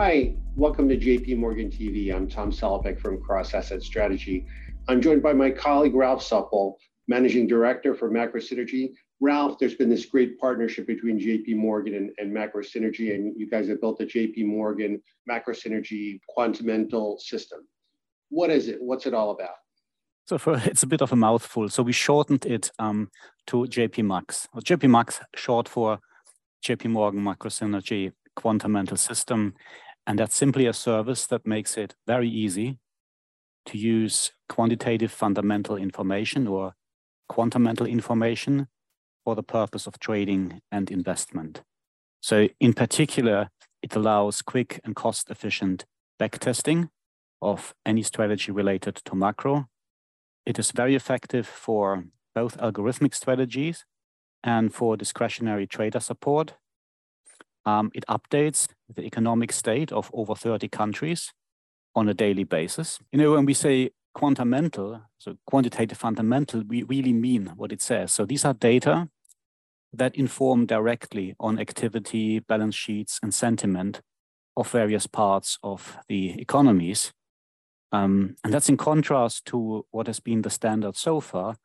Hi, welcome to JP Morgan TV. I'm Tom Salopek from Cross Asset Strategy. I'm joined by my colleague Ralph Sueppel, Managing Director for Macrosynergy. Ralph, there's been this great partnership between JP Morgan and, and Macrosynergy, and you guys have built the JP Morgan Macrosynergy Quantamental system. What is it? What's it all about? So for, it's a bit of a mouthful. So we shortened it um, to JP Max. Well, JP Max short for JP Morgan Macrosynergy Quantamental System. And that's simply a service that makes it very easy to use quantitative fundamental information or quantamental information for the purpose of trading and investment. So in particular, it allows quick and cost efficient backtesting of any strategy related to macro. It is very effective for both algorithmic strategies and for discretionary trader support. Um, it updates the economic state of over 30 countries on a daily basis. You know, when we say quantamental, so quantitative fundamental, we really mean what it says. So these are data that inform directly on activity, balance sheets, and sentiment of various parts of the economies. Um, and that's in contrast to what has been the standard so far,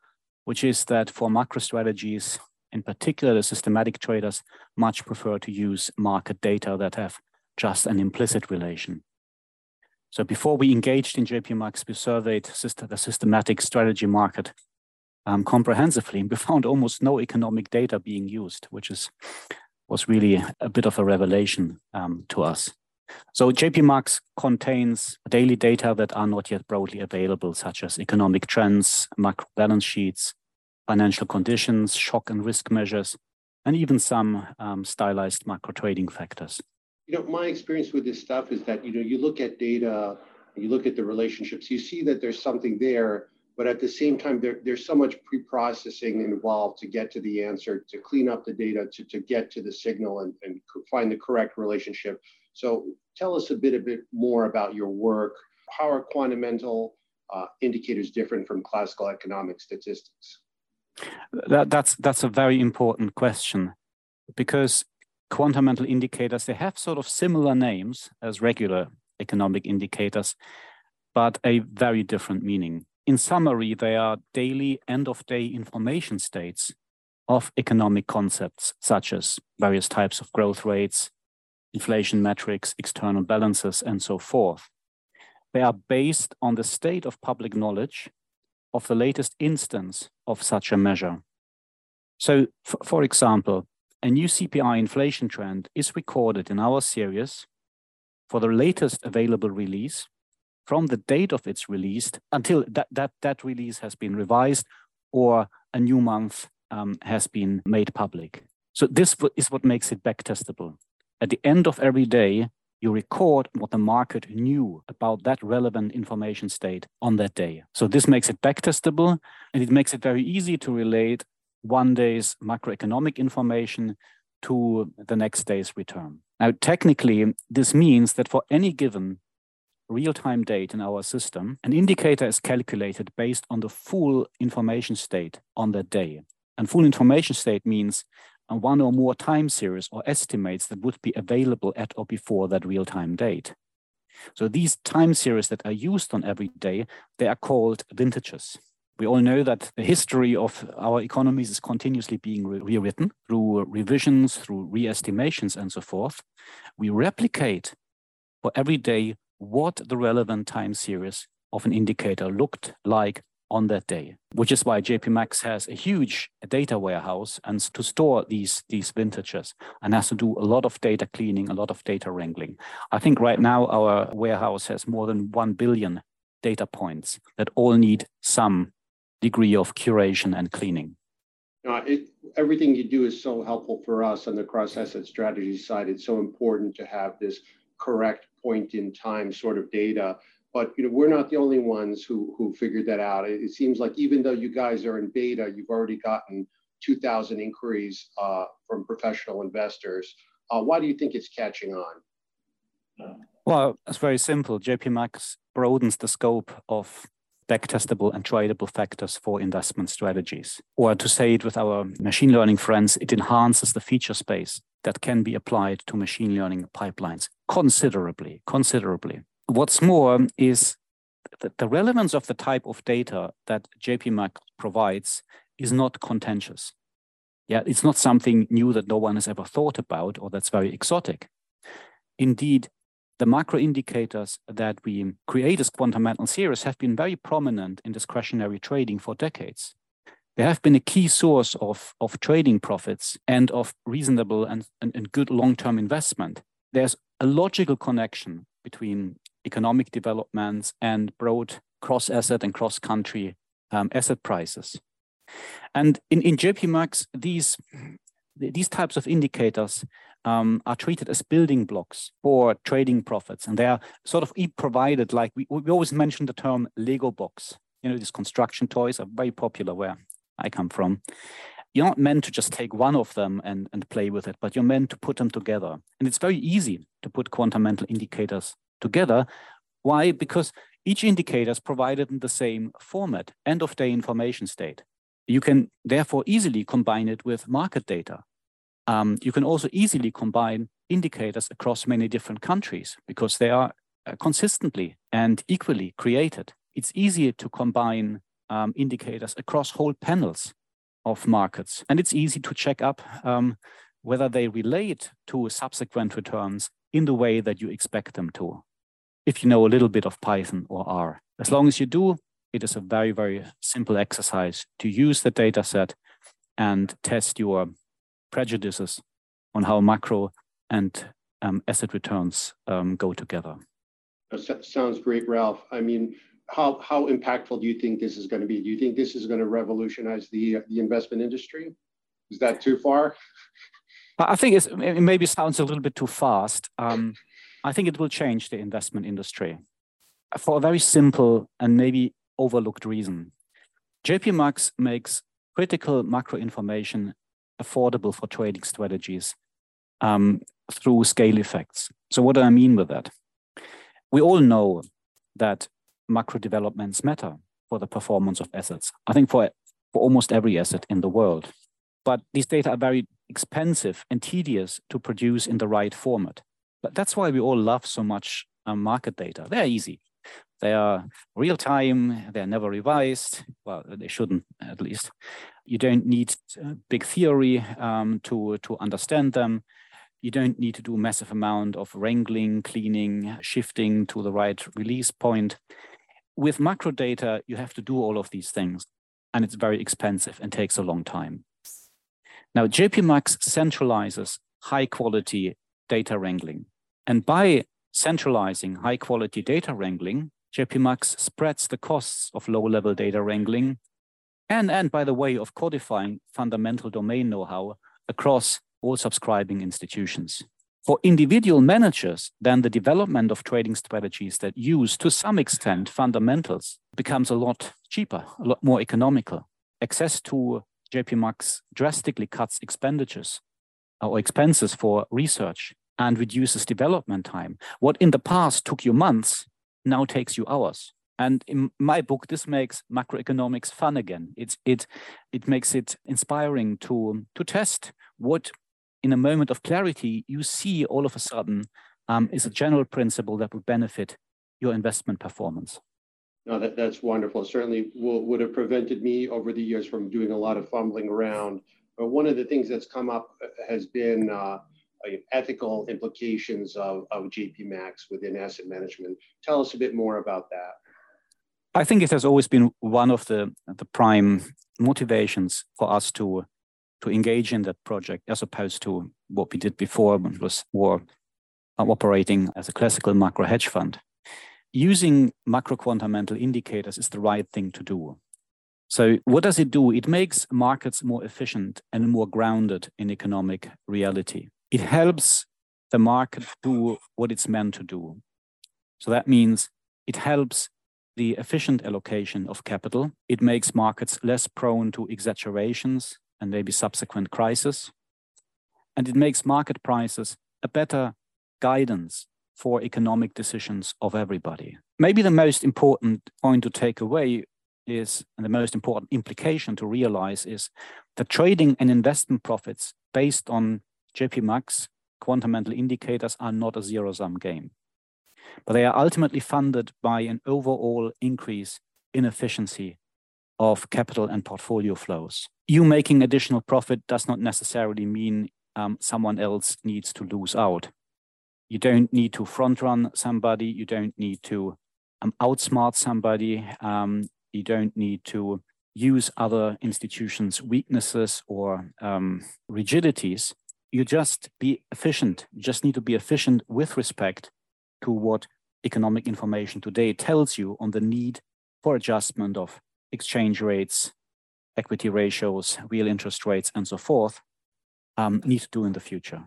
which is that for macro strategies, in particular, the systematic traders much prefer to use market data that have just an implicit relation. So before we engaged in JP Max, we surveyed the systematic strategy market um, comprehensively, and we found almost no economic data being used, which is was really a bit of a revelation um, to us. So JP Max contains daily data that are not yet broadly available, such as economic trends, macro balance sheets, financial conditions, shock and risk measures, and even some um, stylized macro trading factors. You know, my experience with this stuff is that, you know, you look at data, you look at the relationships, you see that there's something there, but at the same time, there, there's so much pre-processing involved to get to the answer, to clean up the data, to, to get to the signal and, and find the correct relationship. So tell us a bit, a bit more about your work. How are quantamental uh, indicators different from classical economic statistics? That, that's that's a very important question because quantamental indicators they have sort of similar names as regular economic indicators, but a very different meaning. In summary, they are daily end of day information states of economic concepts such as various types of growth rates, inflation metrics, external balances, and so forth. They are based on the state of public knowledge of the latest instance of such a measure. So, for example, a new CPI inflation trend is recorded in our series for the latest available release from the date of its release until that, that, that release has been revised or a new month um, has been made public. So this is what makes it backtestable. At the end of every day, you record what the market knew about that relevant information state on that day. So this makes it backtestable and it makes it very easy to relate one day's macroeconomic information to the next day's return. Now, technically, this means that for any given real-time date in our system, an indicator is calculated based on the full information state on that day. And full information state means one or more time series or estimates that would be available at or before that real-time date. So these time series that are used on every day, they are called vintages. We all know that the history of our economies is continuously being re rewritten through revisions, through re-estimations and so forth. We replicate for every day what the relevant time series of an indicator looked like on that day, which is why JP Max has a huge data warehouse and to store these, these vintages and has to do a lot of data cleaning, a lot of data wrangling. I think right now our warehouse has more than 1 billion data points that all need some degree of curation and cleaning. Uh, it, everything you do is so helpful for us on the cross asset strategy side. It's so important to have this correct point in time sort of data but you know we're not the only ones who who figured that out. It, it seems like even though you guys are in beta, you've already gotten 2,000 inquiries uh, from professional investors. Uh, why do you think it's catching on? Well, it's very simple. JP Max broadens the scope of backtestable and tradable factors for investment strategies. Or to say it with our machine learning friends, it enhances the feature space that can be applied to machine learning pipelines. considerably, considerably. What's more is that the relevance of the type of data that JPMax provides is not contentious. Yeah, it's not something new that no one has ever thought about or that's very exotic. Indeed, the macro indicators that we create as quantum series have been very prominent in discretionary trading for decades. They have been a key source of, of trading profits and of reasonable and, and, and good long-term investment. There's a logical connection between economic developments and broad cross-asset and cross-country um, asset prices. And in, in JPMax, these, these types of indicators um, are treated as building blocks for trading profits. And they are sort of provided like, we, we always mention the term Lego box. You know, these construction toys are very popular where I come from. You're not meant to just take one of them and, and play with it, but you're meant to put them together. And it's very easy to put quantamental indicators together. Why? Because each indicator is provided in the same format, end of day information state. You can therefore easily combine it with market data. Um, you can also easily combine indicators across many different countries because they are uh, consistently and equally created. It's easier to combine um, indicators across whole panels of markets. And it's easy to check up um, whether they relate to subsequent returns in the way that you expect them to, if you know a little bit of Python or R. As long as you do, it is a very, very simple exercise to use the data set and test your prejudices on how macro and um, asset returns um, go together. That sounds great, Ralph. I mean, how, how impactful do you think this is going to be? Do you think this is going to revolutionize the, the investment industry? Is that too far? I think it maybe sounds a little bit too fast. Um, I think it will change the investment industry for a very simple and maybe overlooked reason. JP Max makes critical macro information affordable for trading strategies um, through scale effects. So what do I mean with that? We all know that macro developments matter for the performance of assets. I think for, for almost every asset in the world. But these data are very expensive and tedious to produce in the right format. But that's why we all love so much um, market data. They're easy. They are real time, they're never revised. Well, they shouldn't, at least. You don't need big theory um, to, to understand them. You don't need to do a massive amount of wrangling, cleaning, shifting to the right release point. With macro data, you have to do all of these things, and it's very expensive and takes a long time. Now, JPMax centralizes high quality data wrangling. And by centralizing high quality data wrangling, JPMax spreads the costs of low level data wrangling and, and by the way of codifying fundamental domain know-how across all subscribing institutions. For individual managers, then the development of trading strategies that use to some extent fundamentals becomes a lot cheaper, a lot more economical. Access to JPMax drastically cuts expenditures or expenses for research and reduces development time. What in the past took you months now takes you hours. And in my book, this makes macroeconomics fun again. It's it it makes it inspiring to to test what, in a moment of clarity, you see all of a sudden um, is a general principle that would benefit your investment performance. No, that, that's wonderful. Certainly will, would have prevented me over the years from doing a lot of fumbling around. But one of the things that's come up uh, has been uh, ethical implications of, of JP Max within asset management. Tell us a bit more about that. I think it has always been one of the, the prime motivations for us to, to engage in that project as opposed to what we did before it was more operating as a classical macro hedge fund. Using macro quantamental indicators is the right thing to do. So what does it do? It makes markets more efficient and more grounded in economic reality it helps the market do what it's meant to do. So that means it helps the efficient allocation of capital. It makes markets less prone to exaggerations and maybe subsequent crisis. And it makes market prices a better guidance for economic decisions of everybody. Maybe the most important point to take away is, and the most important implication to realize is that trading and investment profits based on JPMax quantamental indicators are not a zero sum game, but they are ultimately funded by an overall increase in efficiency of capital and portfolio flows. You making additional profit does not necessarily mean um, someone else needs to lose out. You don't need to front run somebody. You don't need to um, outsmart somebody. Um, you don't need to use other institutions' weaknesses or um, rigidities. You just be efficient. You just need to be efficient with respect to what economic information today tells you on the need for adjustment of exchange rates, equity ratios, real interest rates, and so forth, um, need to do in the future.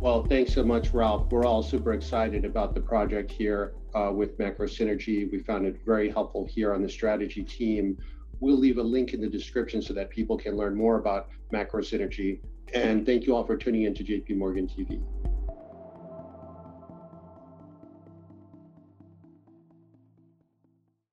Well, thanks so much, Ralph. We're all super excited about the project here uh, with Macrosynergy. We found it very helpful here on the strategy team. We'll leave a link in the description so that people can learn more about Macrosynergy. And thank you all for tuning in to JP Morgan TV.